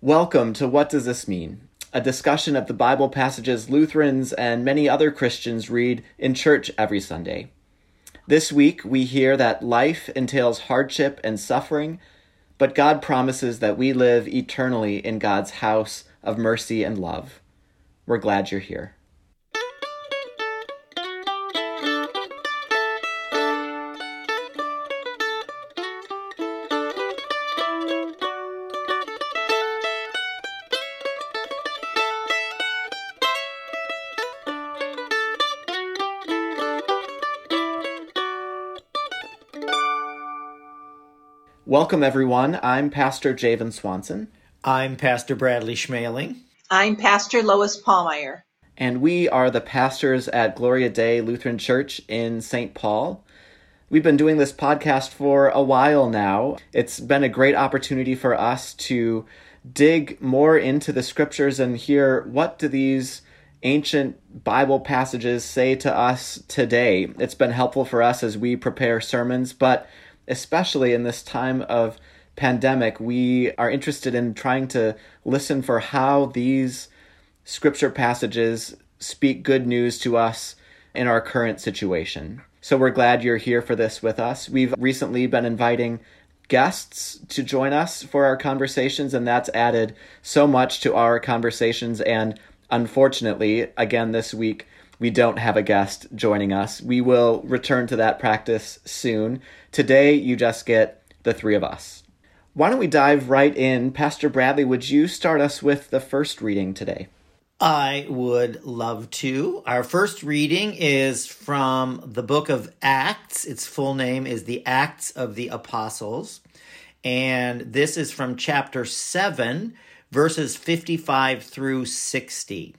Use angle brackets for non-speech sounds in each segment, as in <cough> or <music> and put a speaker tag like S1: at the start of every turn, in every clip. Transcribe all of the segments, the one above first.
S1: Welcome to What Does This Mean? A discussion of the Bible passages Lutherans and many other Christians read in church every Sunday. This week, we hear that life entails hardship and suffering, but God promises that we live eternally in God's house of mercy and love. We're glad you're here. Welcome, everyone. I'm Pastor Javen Swanson.
S2: I'm Pastor Bradley Schmeling.
S3: I'm Pastor Lois Pallmeyer.
S1: And we are the pastors at Gloria Dei Lutheran Church in St. Paul. We've been doing this podcast for a while now. It's been a great opportunity for us to dig more into the scriptures and hear what do these ancient Bible passages say to us today. It's been helpful for us as we prepare sermons, but especially in this time of pandemic, we are interested in trying to listen for how these scripture passages speak good news to us in our current situation. So we're glad you're here for this with us. We've recently been inviting guests to join us for our conversations, and that's added so much to our conversations. And unfortunately, again, this week, we don't have a guest joining us. We will return to that practice soon. Today, you just get the three of us. Why don't we dive right in? Pastor Bradley, would you start us with the first reading today?
S2: I would love to. Our first reading is from the book of Acts. Its full name is the Acts of the Apostles. And this is from chapter 7, verses 55 through 60.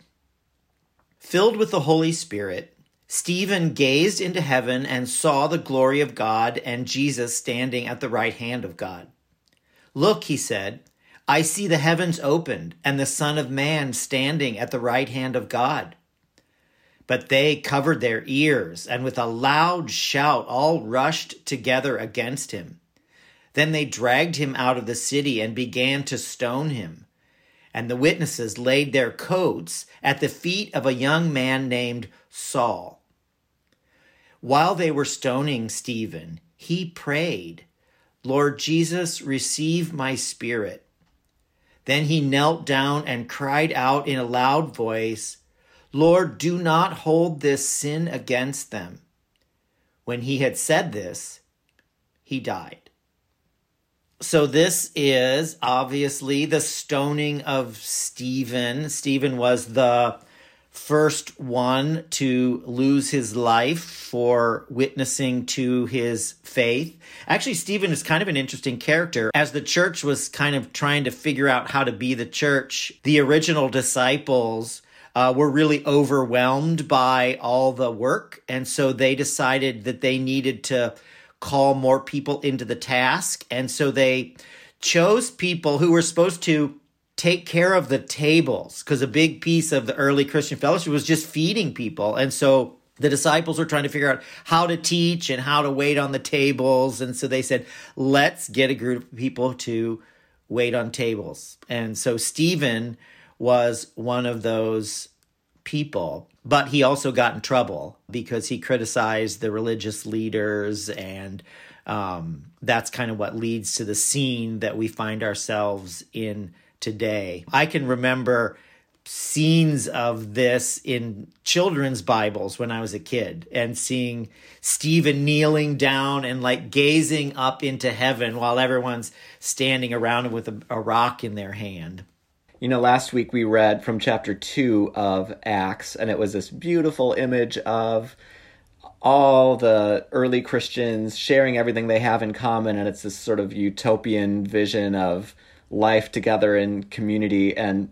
S2: Filled with the Holy Spirit, Stephen gazed into heaven and saw the glory of God and Jesus standing at the right hand of God. Look, he said, I see the heavens opened and the Son of Man standing at the right hand of God. But they covered their ears and with a loud shout all rushed together against him. Then they dragged him out of the city and began to stone him and the witnesses laid their coats at the feet of a young man named Saul. While they were stoning Stephen, he prayed, Lord Jesus, receive my spirit. Then he knelt down and cried out in a loud voice, Lord, do not hold this sin against them. When he had said this, he died. So this is obviously the stoning of Stephen. Stephen was the first one to lose his life for witnessing to his faith. Actually, Stephen is kind of an interesting character. As the church was kind of trying to figure out how to be the church, the original disciples uh, were really overwhelmed by all the work. And so they decided that they needed to call more people into the task. And so they chose people who were supposed to take care of the tables because a big piece of the early Christian fellowship was just feeding people. And so the disciples were trying to figure out how to teach and how to wait on the tables. And so they said, let's get a group of people to wait on tables. And so Stephen was one of those people but he also got in trouble because he criticized the religious leaders and um, that's kind of what leads to the scene that we find ourselves in today. I can remember scenes of this in children's bibles when i was a kid and seeing stephen kneeling down and like gazing up into heaven while everyone's standing around with a, a rock in their hand
S1: you know, last week we read from chapter 2 of Acts, and it was this beautiful image of all the early Christians sharing everything they have in common, and it's this sort of utopian vision of life together in community. And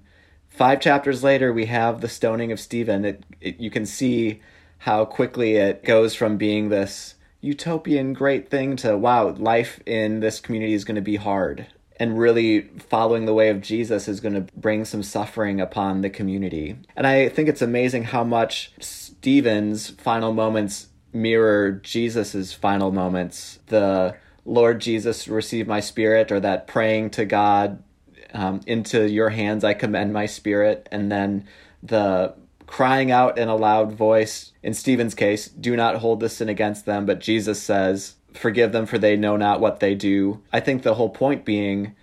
S1: five chapters later, we have the stoning of Stephen. It, it, you can see how quickly it goes from being this utopian great thing to wow, life in this community is going to be hard and really following the way of Jesus is going to bring some suffering upon the community. And I think it's amazing how much Stephen's final moments mirror Jesus's final moments. The Lord Jesus receive my spirit or that praying to God um, into your hands I commend my spirit, and then the crying out in a loud voice, in Stephen's case, do not hold this sin against them, but Jesus says, forgive them for they know not what they do. I think the whole point being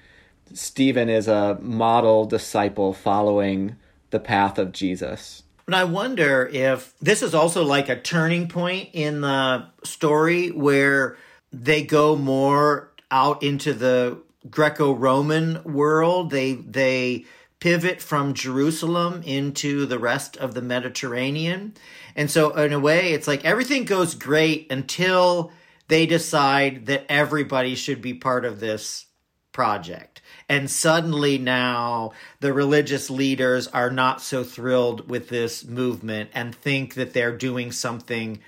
S1: Stephen is a model disciple following the path of Jesus.
S2: And I wonder if this is also like a turning point in the story where they go more out into the Greco-Roman world. They they pivot from Jerusalem into the rest of the Mediterranean. And so in a way it's like everything goes great until they decide that everybody should be part of this project. And suddenly now the religious leaders are not so thrilled with this movement and think that they're doing something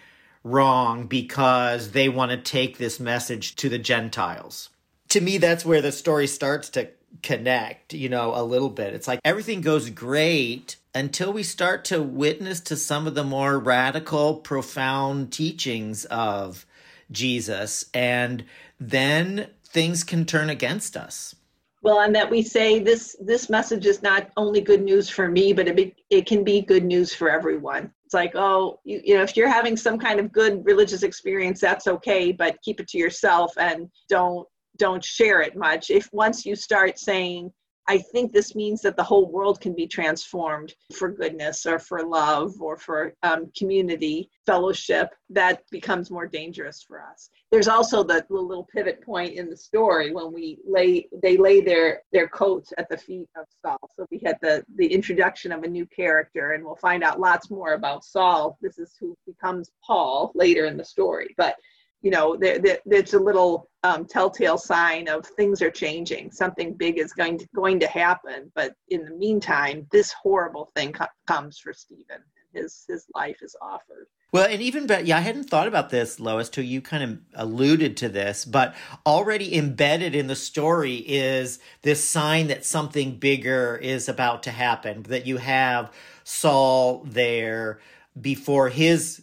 S2: wrong because they want to take this message to the Gentiles. To me, that's where the story starts to connect, you know, a little bit. It's like everything goes great until we start to witness to some of the more radical, profound teachings of Jesus. And then things can turn against us.
S3: Well, and that we say this this message is not only good news for me, but it, be, it can be good news for everyone. It's like, oh, you, you know, if you're having some kind of good religious experience, that's okay, but keep it to yourself and don't don't share it much. If once you start saying, I think this means that the whole world can be transformed for goodness or for love or for um, community fellowship. That becomes more dangerous for us. There's also the, little pivot point in the story when we lay they lay their their coats at the feet of Saul. So we had the the introduction of a new character, and we'll find out lots more about Saul. This is who becomes Paul later in the story, but you know, there, there, there's a little um, telltale sign of things are changing. Something big is going to going to happen. But in the meantime, this horrible thing co- comes for Stephen. His his life is offered.
S2: Well, and even better, yeah, I hadn't thought about this, Lois, till you kind of alluded to this, but already embedded in the story is this sign that something bigger is about to happen, that you have Saul there before his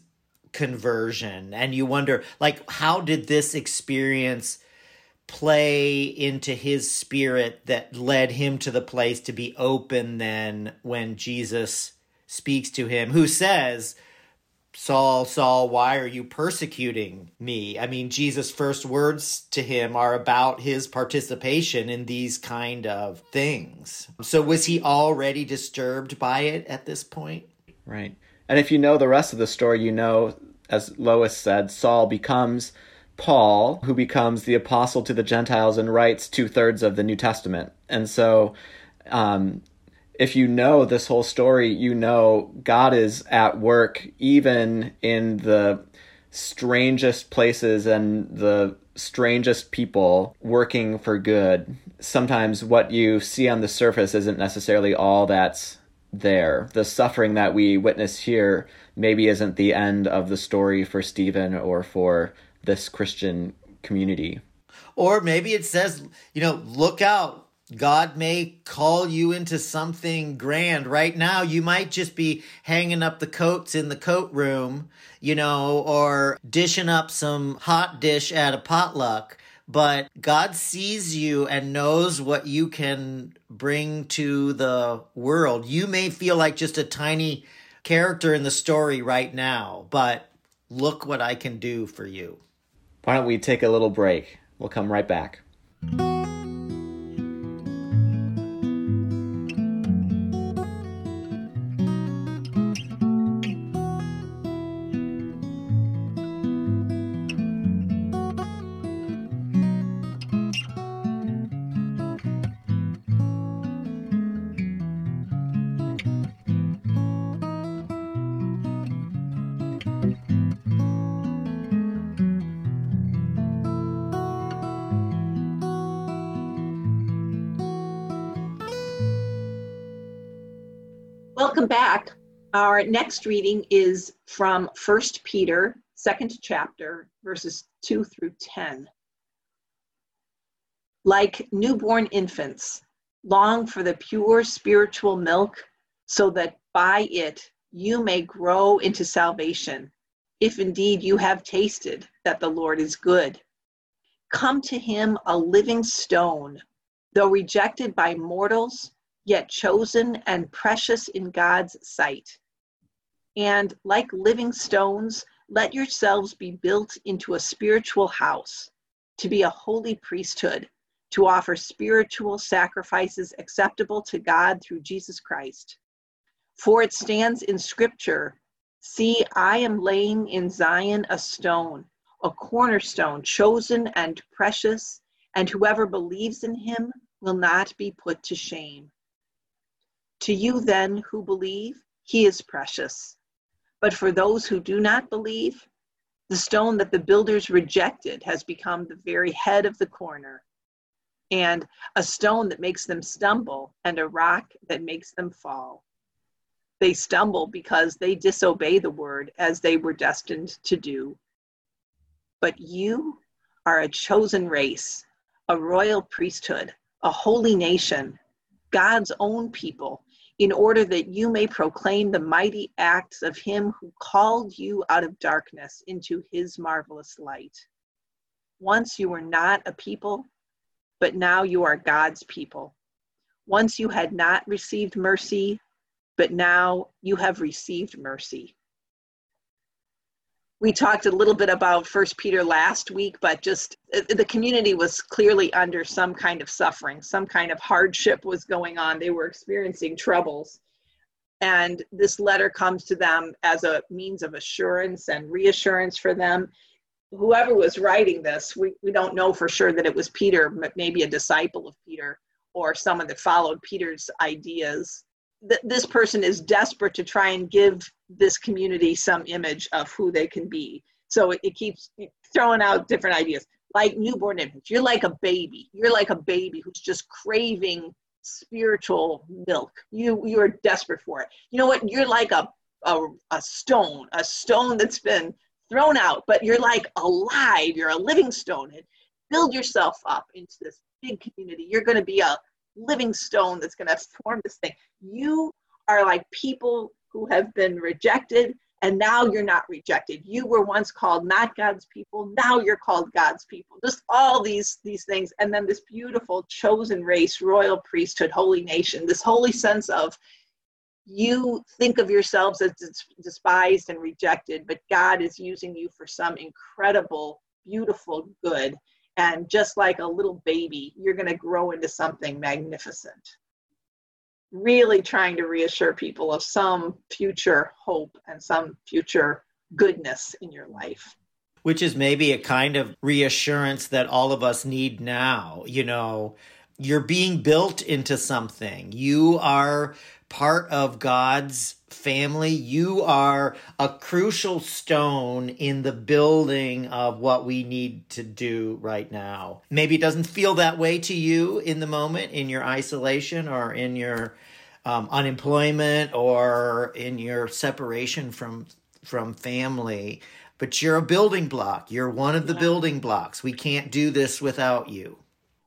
S2: conversion and you wonder like how did this experience play into his spirit that led him to the place to be open then when Jesus speaks to him who says Saul, Saul, why are you persecuting me? I mean, Jesus' first words to him are about his participation in these kind of things. So, was he already disturbed by it at this point?
S1: Right. And if you know the rest of the story, you know, as Lois said, Saul becomes Paul, who becomes the apostle to the Gentiles and writes two thirds of the New Testament. And so, um, if you know this whole story, you know God is at work even in the strangest places and the strangest people working for good. Sometimes what you see on the surface isn't necessarily all that's there. The suffering that we witness here maybe isn't the end of the story for Stephen or for this Christian community.
S2: Or maybe it says, you know, look out. God may call you into something grand. Right now, you might just be hanging up the coats in the coat room, you know, or dishing up some hot dish at a potluck but God sees you and knows what you can bring to the world. You may feel like just a tiny character in the story right now, but look what I can do for you.
S1: Why don't we take a little break? We'll come right back.
S3: Next reading is from 1 Peter, second chapter, verses 2 through 10. Like newborn infants, long for the pure spiritual milk, so that by it you may grow into salvation, if indeed you have tasted that the Lord is good. Come to him, a living stone though rejected by mortals, yet chosen and precious in God's sight. And like living stones, let yourselves be built into a spiritual house, to be a holy priesthood, to offer spiritual sacrifices acceptable to God through Jesus Christ. For it stands in Scripture See, I am laying in Zion a stone, a cornerstone, chosen and precious, and whoever believes in him will not be put to shame. To you, then, who believe, he is precious. But for those who do not believe, the stone that the builders rejected has become the very head of the corner, and a stone that makes them stumble, and a rock that makes them fall. They stumble because they disobey the word as they were destined to do. But you are a chosen race, a royal priesthood, a holy nation, God's own people, in order that you may proclaim the mighty acts of him who called you out of darkness into his marvelous light. Once you were not a people, but now you are God's people. Once you had not received mercy, but now you have received mercy. We talked a little bit about First Peter last week, but just uh, the community was clearly under some kind of suffering, some kind of hardship was going on. They were experiencing troubles. And this letter comes to them as a means of assurance and reassurance for them. Whoever was writing this, we, we don't know for sure that it was Peter, but maybe a disciple of Peter or someone that followed Peter's ideas th- this person is desperate to try and give this community some image of who they can be. So it, it keeps throwing out different ideas, like newborn infants. You're like a baby. You're like a baby who's just craving spiritual milk. You you are desperate for it. You know what? You're like a a, a stone, a stone that's been thrown out, but you're like alive. You're a living stone. And build yourself up into this big community. You're going to be a living stone that's going to form this thing. You are like people who have been rejected and now you're not rejected. You were once called not god's people now you're called god's people. Just all these these things. And then this beautiful chosen race royal priesthood holy nation this holy sense of you think of yourselves as despised and rejected but god is using you for some incredible beautiful good. And just like a little baby, you're going to grow into something magnificent. Really trying to reassure people of some future hope and some future goodness in your life.
S2: Which is maybe a kind of reassurance that all of us need now. You know, you're being built into something. You are part of God's family. You are a crucial stone in the building of what we need to do right now. Maybe it doesn't feel that way to you in the moment, in your isolation or in your um, unemployment or in your separation from from family. But you're a building block. You're one of the building blocks. We can't do this without you.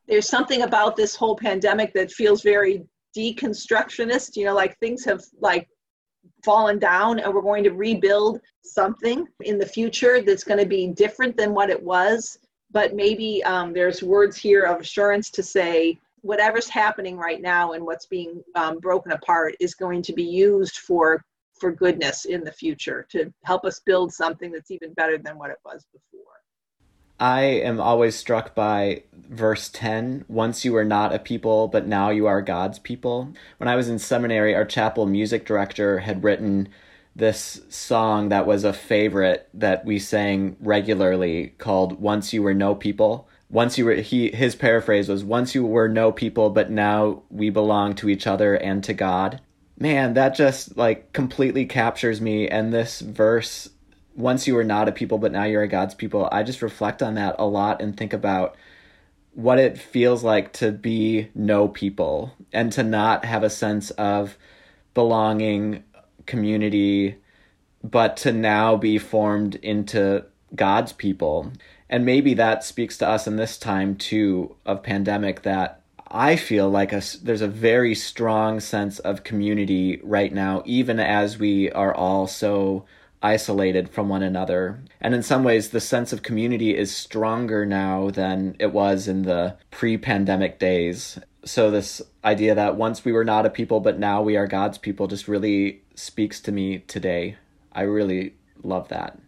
S3: There's something about this whole pandemic that feels very deconstructionist you know like things have like fallen down and we're going to rebuild something in the future that's going to be different than what it was. But maybe um, there's words here of assurance to say whatever's happening right now and what's being um, broken apart is going to be used for for goodness in the future to help us build something that's even better than what it was before
S1: I am always struck by verse 10 once you were not a people, but now you are God's people. When I was in seminary, our chapel music director had written this song that was a favorite that we sang regularly called Once You Were No People. Once you were he his paraphrase was once you were no people but now we belong to each other and to God. Man, that just like completely captures me and this verse once you were not a people, but now you're a God's people, I just reflect on that a lot and think about what it feels like to be no people and to not have a sense of belonging, community, but to now be formed into God's people. And maybe that speaks to us in this time too of pandemic that I feel like a, there's a very strong sense of community right now, even as we are all so isolated from one another. And in some ways, the sense of community is stronger now than it was in the pre pandemic days. So, this idea that once we were not a people, but now we are God's people just really speaks to me today. I really love that.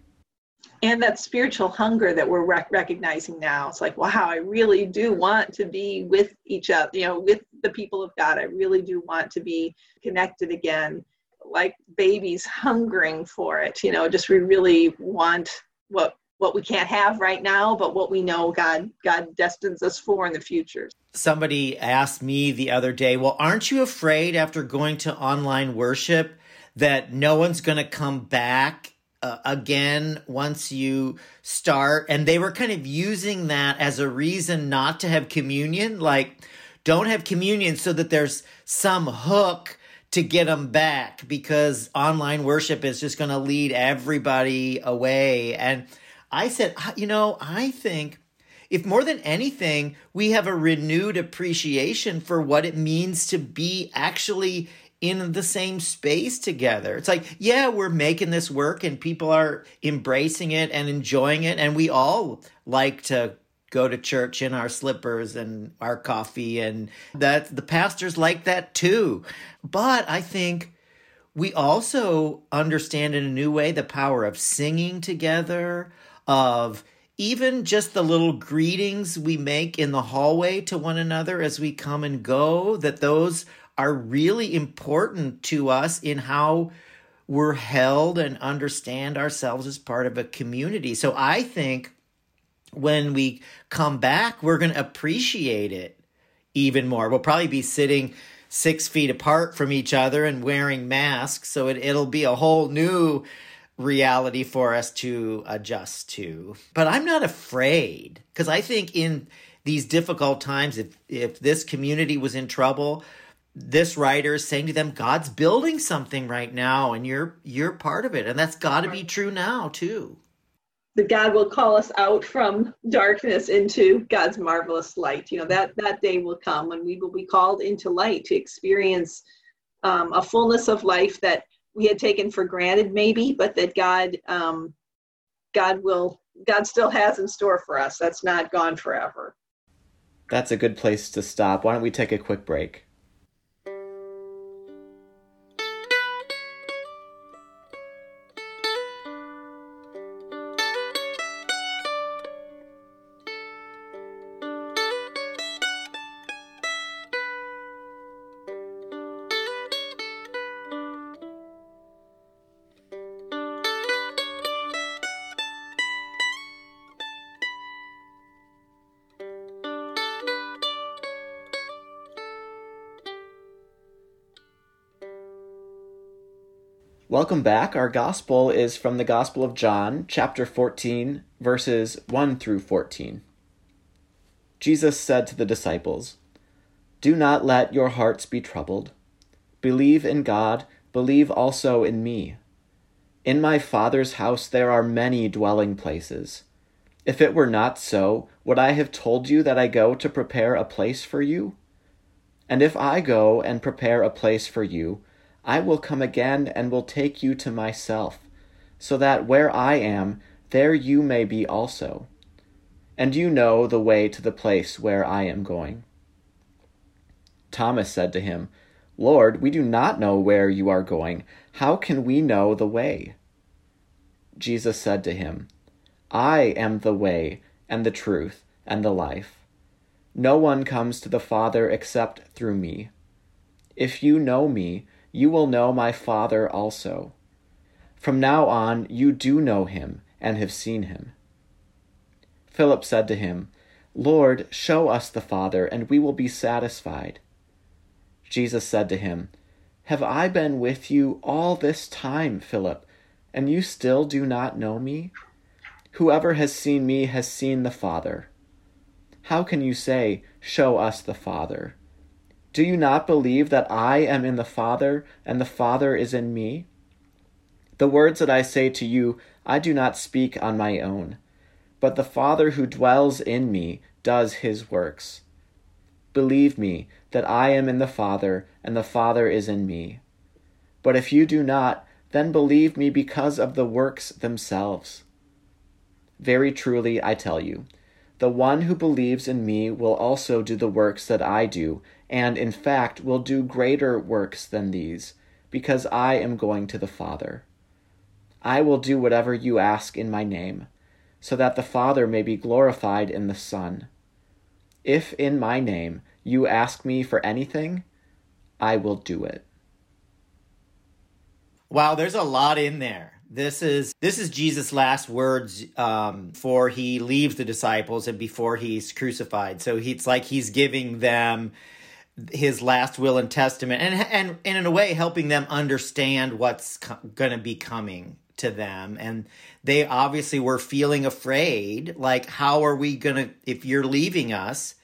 S3: And that spiritual hunger that we're rec- recognizing now. It's like, wow, I really do want to be with each other, you know, with the people of God. I really do want to be connected again like babies hungering for it you know just we really want what what we can't have right now but what we know god god destines us for in the future.
S2: Somebody asked me the other day well aren't you afraid after going to online worship that no one's going to come back uh, again once you start? And they were kind of using that as a reason not to have communion like don't have communion so that there's some hook to get them back because online worship is just going to lead everybody away. And I said, you know, I think if more than anything, we have a renewed appreciation for what it means to be actually in the same space together. It's like, yeah, we're making this work and people are embracing it and enjoying it. And we all like to go to church in our slippers and our coffee and that the pastors like that too. But i think we also understand in a new way the power of singing together of even just the little greetings we make in the hallway to one another as we come and go that those are really important to us in how we're held and understand ourselves as part of a community. So i think when we come back, we're going to appreciate it even more. We'll probably be sitting six feet apart from each other and wearing masks. So it, it'll be a whole new reality for us to adjust to. But I'm not afraid because I think in these difficult times, if, if this community was in trouble, this writer is saying to them, God's building something right now and you're you're part of it. And that's gotta be true now too
S3: that God will call us out from darkness into God's marvelous light. You know, that, that day will come when we will be called into light to experience um, a fullness of life that we had taken for granted maybe, but that God, um, God will, God still has in store for us. That's not gone forever.
S1: That's a good place to stop. Why don't we take a quick break? Welcome back. Our gospel is from the Gospel of John, chapter 14, verses 1 through 14. Jesus said to the disciples, Do not let your hearts be troubled. Believe in God, believe also in me. In my Father's house there are many dwelling places. If it were not so, would I have told you that I go to prepare a place for you? And if I go and prepare a place for you, I will come again and will take you to myself, so that where I am, there you may be also. And you know the way to the place where I am going. Thomas said to him, Lord, we do not know where you are going. How can we know the way? Jesus said to him, I am the way, and the truth, and the life. No one comes to the Father except through me. If you know me, you will know my Father also. From now on, you do know him and have seen him. Philip said to him, Lord, show us the Father, and we will be satisfied. Jesus said to him, Have I been with you all this time, Philip, and you still do not know me? Whoever has seen me has seen the Father. How can you say, Show us the Father? Do you not believe that I am in the Father, and the Father is in me? The words that I say to you, I do not speak on my own, but the Father who dwells in me does his works. Believe me that I am in the Father, and the Father is in me. But if you do not, then believe me because of the works themselves. Very truly, I tell you, the one who believes in me will also do the works that I do, and in fact will do greater works than these, because I am going to the Father. I will do whatever you ask in my name, so that the Father may be glorified in the Son. If in my name you ask me for anything, I will do it.
S2: Wow, there's a lot in there. This is this is Jesus' last words um, before he leaves the disciples and before he's crucified. So he, it's like he's giving them his last will and testament, and and, and in a way helping them understand what's co- going to be coming to them. And they obviously were feeling afraid. Like, how are we going to? If you're leaving us,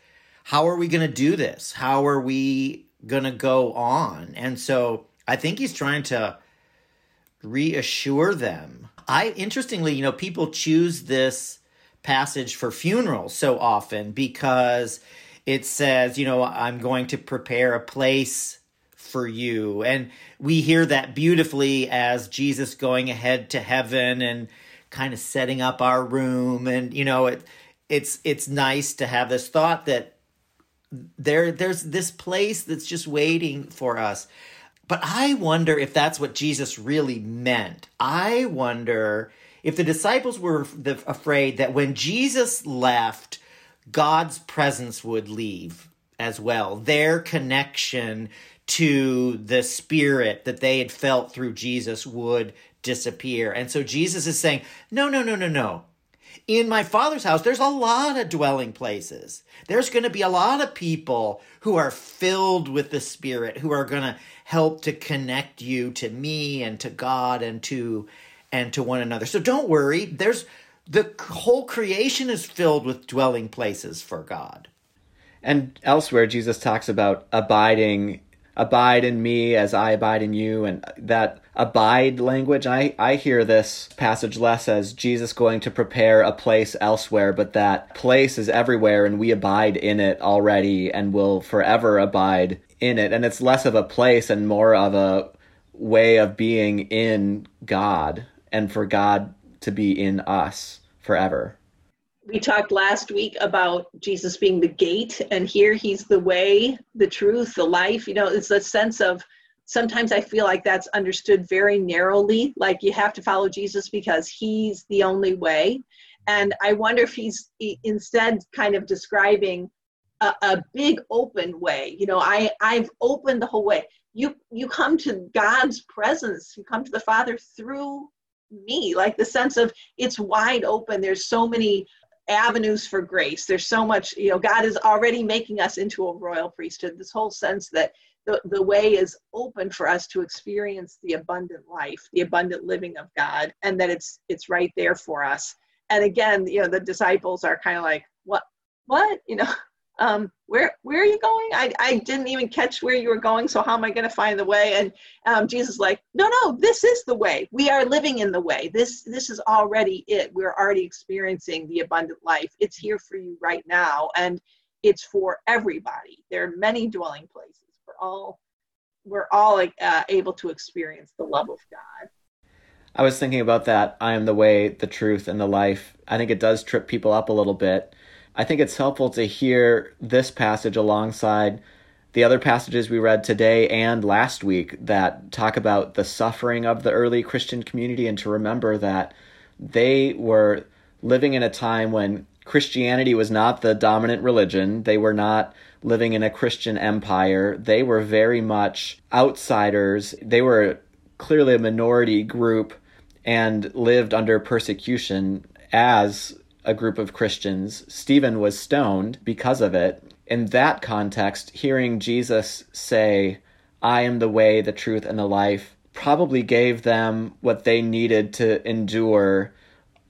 S2: how are we going to do this? How are we going to go on? And so I think he's trying to reassure them. I interestingly, you know, people choose this passage for funerals so often because it says, you know, I'm going to prepare a place for you. And we hear that beautifully as Jesus going ahead to heaven and kind of setting up our room and you know, it it's it's nice to have this thought that there there's this place that's just waiting for us. But I wonder if that's what Jesus really meant. I wonder if the disciples were afraid that when Jesus left, God's presence would leave as well. Their connection to the spirit that they had felt through Jesus would disappear. And so Jesus is saying, no, no, no, no, no in my father's house, there's a lot of dwelling places. There's going to be a lot of people who are filled with the Spirit, who are going to help to connect you to me and to God and to and to one another. So don't worry. There's the whole creation is filled with dwelling places for God.
S1: And elsewhere, Jesus talks about abiding abide in me as I abide in you. And that abide language, I, I hear this passage less as Jesus going to prepare a place elsewhere, but that place is everywhere and we abide in it already and will forever abide in it. And it's less of a place and more of a way of being in God and for God to be in us forever
S3: we talked last week about Jesus being the gate, and here he's the way, the truth, the life. You know, it's a sense of sometimes I feel like that's understood very narrowly, like you have to follow Jesus because he's the only way. And I wonder if he's instead kind of describing a, a big open way. You know, I I've opened the whole way. You you come to God's presence, you come to the Father through me like the sense of it's wide open there's so many avenues for grace. There's so much, you know, God is already making us into a royal priesthood. This whole sense that the, the way is open for us to experience the abundant life, the abundant living of God, and that it's it's right there for us. And again, you know, the disciples are kind of like, what what? You know, <laughs> um, where where are you going? I, I didn't even catch where you were going, so how am I going to find the way? And um, Jesus like, no, no, this is the way. We are living in the way. This this is already it. We're already experiencing the abundant life. It's here for you right now, and it's for everybody. There are many dwelling places. We're all we're all uh, able to experience the love of God.
S1: I was thinking about that. I am the way, the truth, and the life. I think it does trip people up a little bit I think it's helpful to hear this passage alongside the other passages we read today and last week that talk about the suffering of the early Christian community and to remember that they were living in a time when Christianity was not the dominant religion. They were not living in a Christian empire. They were very much outsiders. They were clearly a minority group and lived under persecution as a group of Christians. Stephen was stoned because of it. In that context, hearing Jesus say, I am the way, the truth, and the life, probably gave them what they needed to endure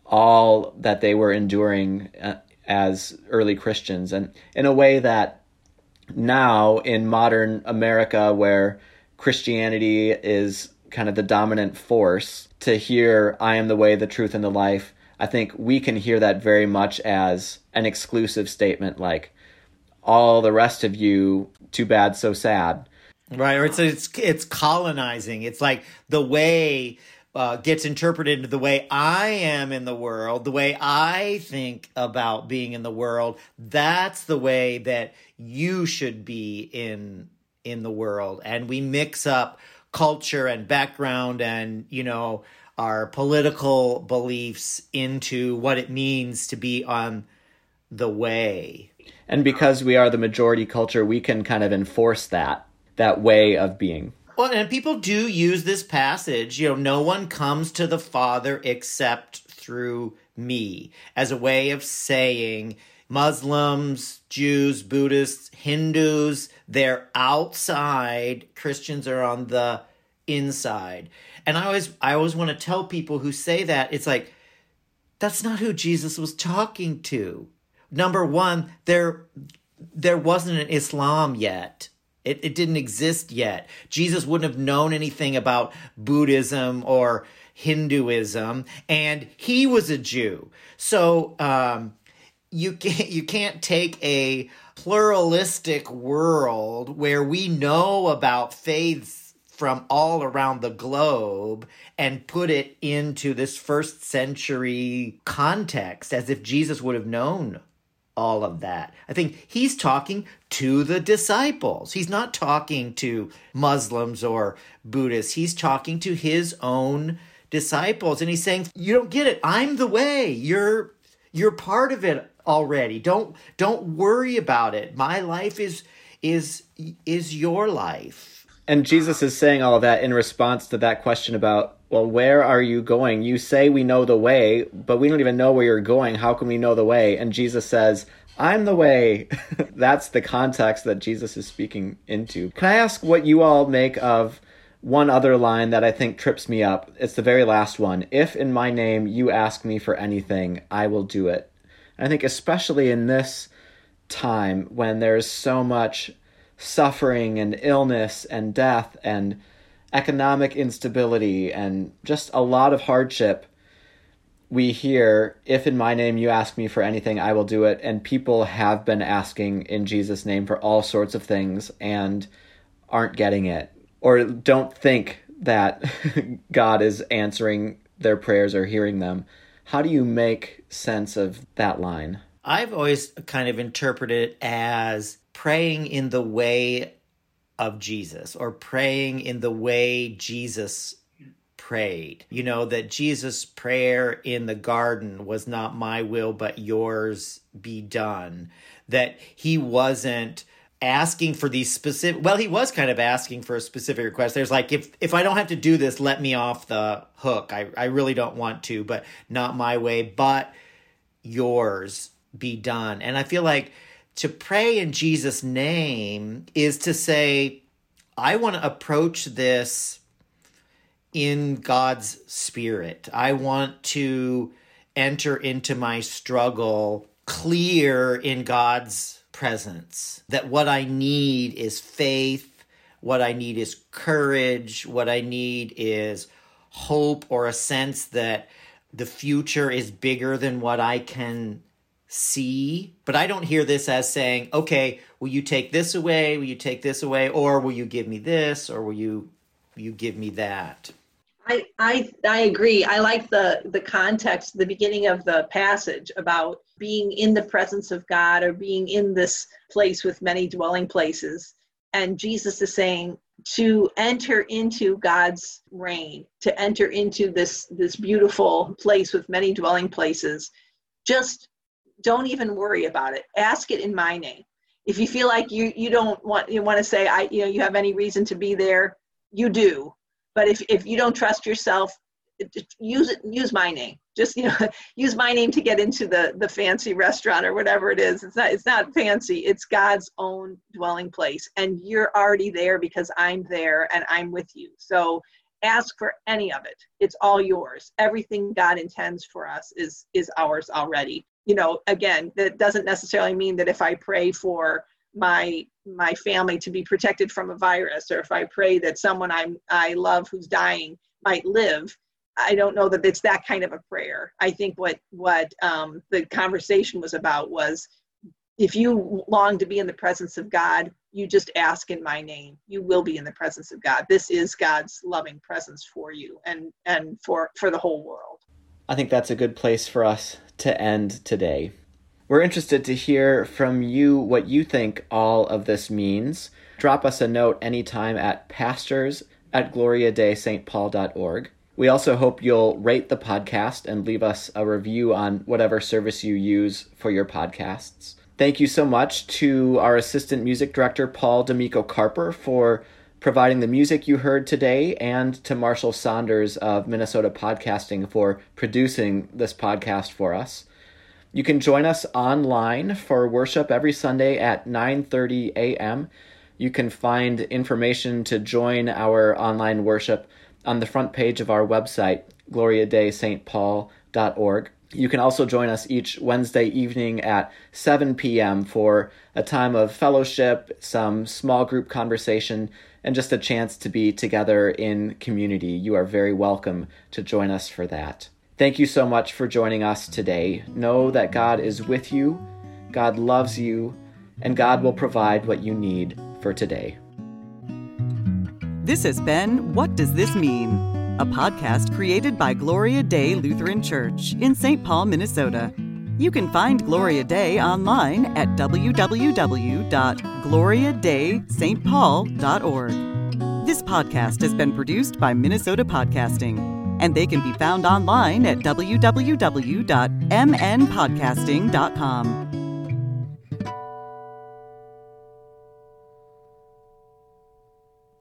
S1: all that they were enduring uh, as early Christians. And in a way that now in modern America, where Christianity is kind of the dominant force, to hear, I am the way, the truth, and the life I think we can hear that very much as an exclusive statement like, all the rest of you, too bad, so sad.
S2: Right, or it's it's it's colonizing. It's like the way uh, gets interpreted into the way I am in the world, the way I think about being in the world. That's the way that you should be in in the world, and we mix up culture and background and you know our political beliefs into what it means to be on the way.
S1: And because we are the majority culture, we can kind of enforce that that way of being.
S2: Well, and people do use this passage, you know, no one comes to the Father except through me, as a way of saying Muslims, Jews, Buddhists, Hindus, they're outside, Christians are on the inside. And I always I always want to tell people who say that, it's like that's not who Jesus was talking to. Number 1, there there wasn't an Islam yet. It, it didn't exist yet. Jesus wouldn't have known anything about Buddhism or Hinduism, and he was a Jew. So um, you can't you can't take a pluralistic world where we know about faiths from all around the globe and put it into this first century context as if Jesus would have known all of that. I think he's talking to the disciples. He's not talking to Muslims or Buddhists. He's talking to his own disciples and he's saying, "You don't get it. I'm the way. You're you're part of it already. Don't don't worry about it. My life is is is your life."
S1: And Jesus is saying all that in response to that question about, well, where are you going? You say we know the way, but we don't even know where you're going. How can we know the way? And Jesus says, I'm the way. <laughs> That's the context that Jesus is speaking into. Can I ask what you all make of one other line that I think trips me up? It's the very last one. If in my name you ask me for anything, I will do it. And I think, especially in this time when there's so much suffering and illness and death and economic instability and just a lot of hardship, we hear, If in my name you ask me for anything, I will do it. And people have been asking in Jesus' name for all sorts of things and aren't getting it or don't think that <laughs> God is answering their prayers or hearing them. How do you make sense of that line?
S2: I've always kind of interpreted it as praying in the way of Jesus or praying in the way Jesus prayed. You know, that Jesus' prayer in the garden was not my will, but yours be done. That he wasn't asking for these specific well he was kind of asking for a specific request there's like if if i don't have to do this let me off the hook i i really don't want to but not my way but yours be done and i feel like to pray in Jesus' name is to say, I want to approach this in God's spirit. I want to enter into my struggle clear in God's presence. That what I need is faith, what I need is courage, what I need is hope or a sense that the future is bigger than what I can see, but I don't hear this as saying, okay, will you take this away? Will you take this away? Or will you give me this? Or will you you give me that?
S3: I I I agree. I like the the context, the beginning of the passage about being in the presence of God or being in this place with many dwelling places. And Jesus is saying to enter into God's reign, to enter into this this beautiful place with many dwelling places, just don't even worry about it. Ask it in my name. If you feel like you you don't want you want to say I you know you have any reason to be there, you do. But if if you don't trust yourself, use it use my name. Just you know <laughs> use my name to get into the the fancy restaurant or whatever it is. It's not it's not fancy. It's God's own dwelling place and you're already there because I'm there and I'm with you. So ask for any of it it's all yours everything god intends for us is is ours already you know again that doesn't necessarily mean that if i pray for my my family to be protected from a virus or if i pray that someone i'm i love who's dying might live i don't know that it's that kind of a prayer i think what what um, the conversation was about was if you long to be in the presence of God, you just ask in my name. You will be in the presence of God. This is God's loving presence for you and and for for the whole world.
S1: I think that's a good place for us to end today. We're interested to hear from you what you think all of this means. Drop us a note anytime at pastors at gloriadeistpaul.org. We also hope you'll rate the podcast and leave us a review on whatever service you use for your podcasts. Thank you so much to our assistant music director, Paul D'Amico Carper, for providing the music you heard today, and to Marshall Saunders of Minnesota Podcasting for producing this podcast for us. You can join us online for worship every Sunday at 9:30 a.m. You can find information to join our online worship on the front page of our website, gloriadeistpaul.org. You can also join us each Wednesday evening at 7 p.m. for a time of fellowship, some small group conversation, and just a chance to be together in community. You are very welcome to join us for that. Thank you so much for joining us today. Know that God is with you, God loves you, and God will provide what you need for today.
S4: This has been What Does This Mean? a podcast created by Gloria Dei Lutheran Church in St. Paul, Minnesota. You can find Gloria Dei online at www.gloriadeistpaul.org. This podcast has been produced by Minnesota Podcasting, and they can be found online at www.mnpodcasting.com.